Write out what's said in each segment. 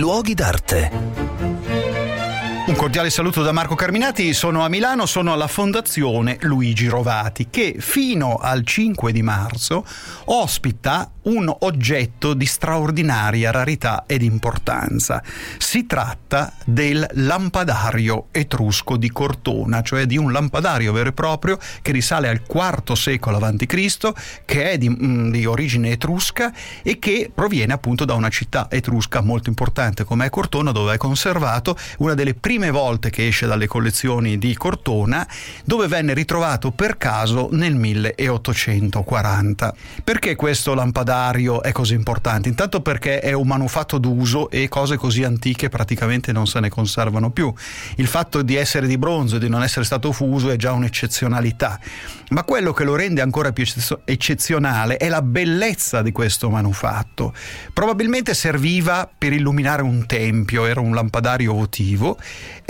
luoghi d'arte. Un cordiale saluto da Marco Carminati, sono a Milano, sono alla Fondazione Luigi Rovati che fino al 5 di marzo ospita un oggetto di straordinaria rarità ed importanza. Si tratta del lampadario etrusco di Cortona, cioè di un lampadario vero e proprio che risale al IV secolo a.C., che è di, mm, di origine etrusca e che proviene appunto da una città etrusca molto importante come è Cortona, dove è conservato una delle prime prime volte che esce dalle collezioni di Cortona, dove venne ritrovato per caso nel 1840. Perché questo lampadario è così importante? Intanto perché è un manufatto d'uso e cose così antiche praticamente non se ne conservano più. Il fatto di essere di bronzo e di non essere stato fuso è già un'eccezionalità, ma quello che lo rende ancora più eccezionale è la bellezza di questo manufatto. Probabilmente serviva per illuminare un tempio, era un lampadario votivo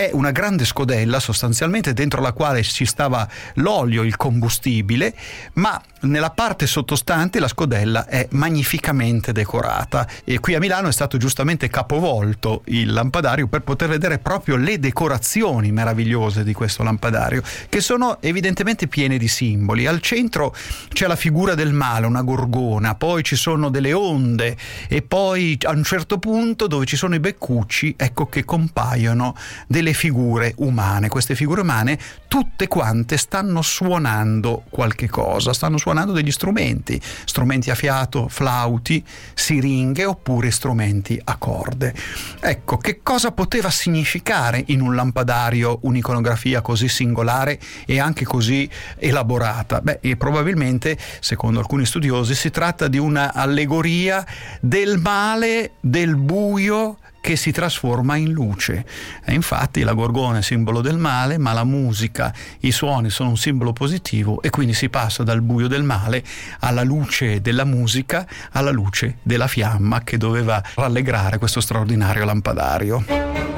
è una grande scodella sostanzialmente dentro la quale ci stava l'olio, il combustibile, ma nella parte sottostante la scodella è magnificamente decorata e qui a Milano è stato giustamente capovolto il lampadario per poter vedere proprio le decorazioni meravigliose di questo lampadario che sono evidentemente piene di simboli. Al centro c'è la figura del male, una gorgona, poi ci sono delle onde e poi a un certo punto dove ci sono i beccucci ecco che compaiono delle figure umane. Queste figure umane tutte quante stanno suonando qualche cosa, stanno suonando degli strumenti, strumenti a fiato, flauti, siringhe oppure strumenti a corde. Ecco, che cosa poteva significare in un lampadario un'iconografia così singolare e anche così elaborata? Beh, probabilmente, secondo alcuni studiosi, si tratta di una allegoria del male, del buio, che si trasforma in luce. E infatti la gorgona è simbolo del male, ma la musica, i suoni sono un simbolo positivo e quindi si passa dal buio del male alla luce della musica, alla luce della fiamma che doveva rallegrare questo straordinario lampadario.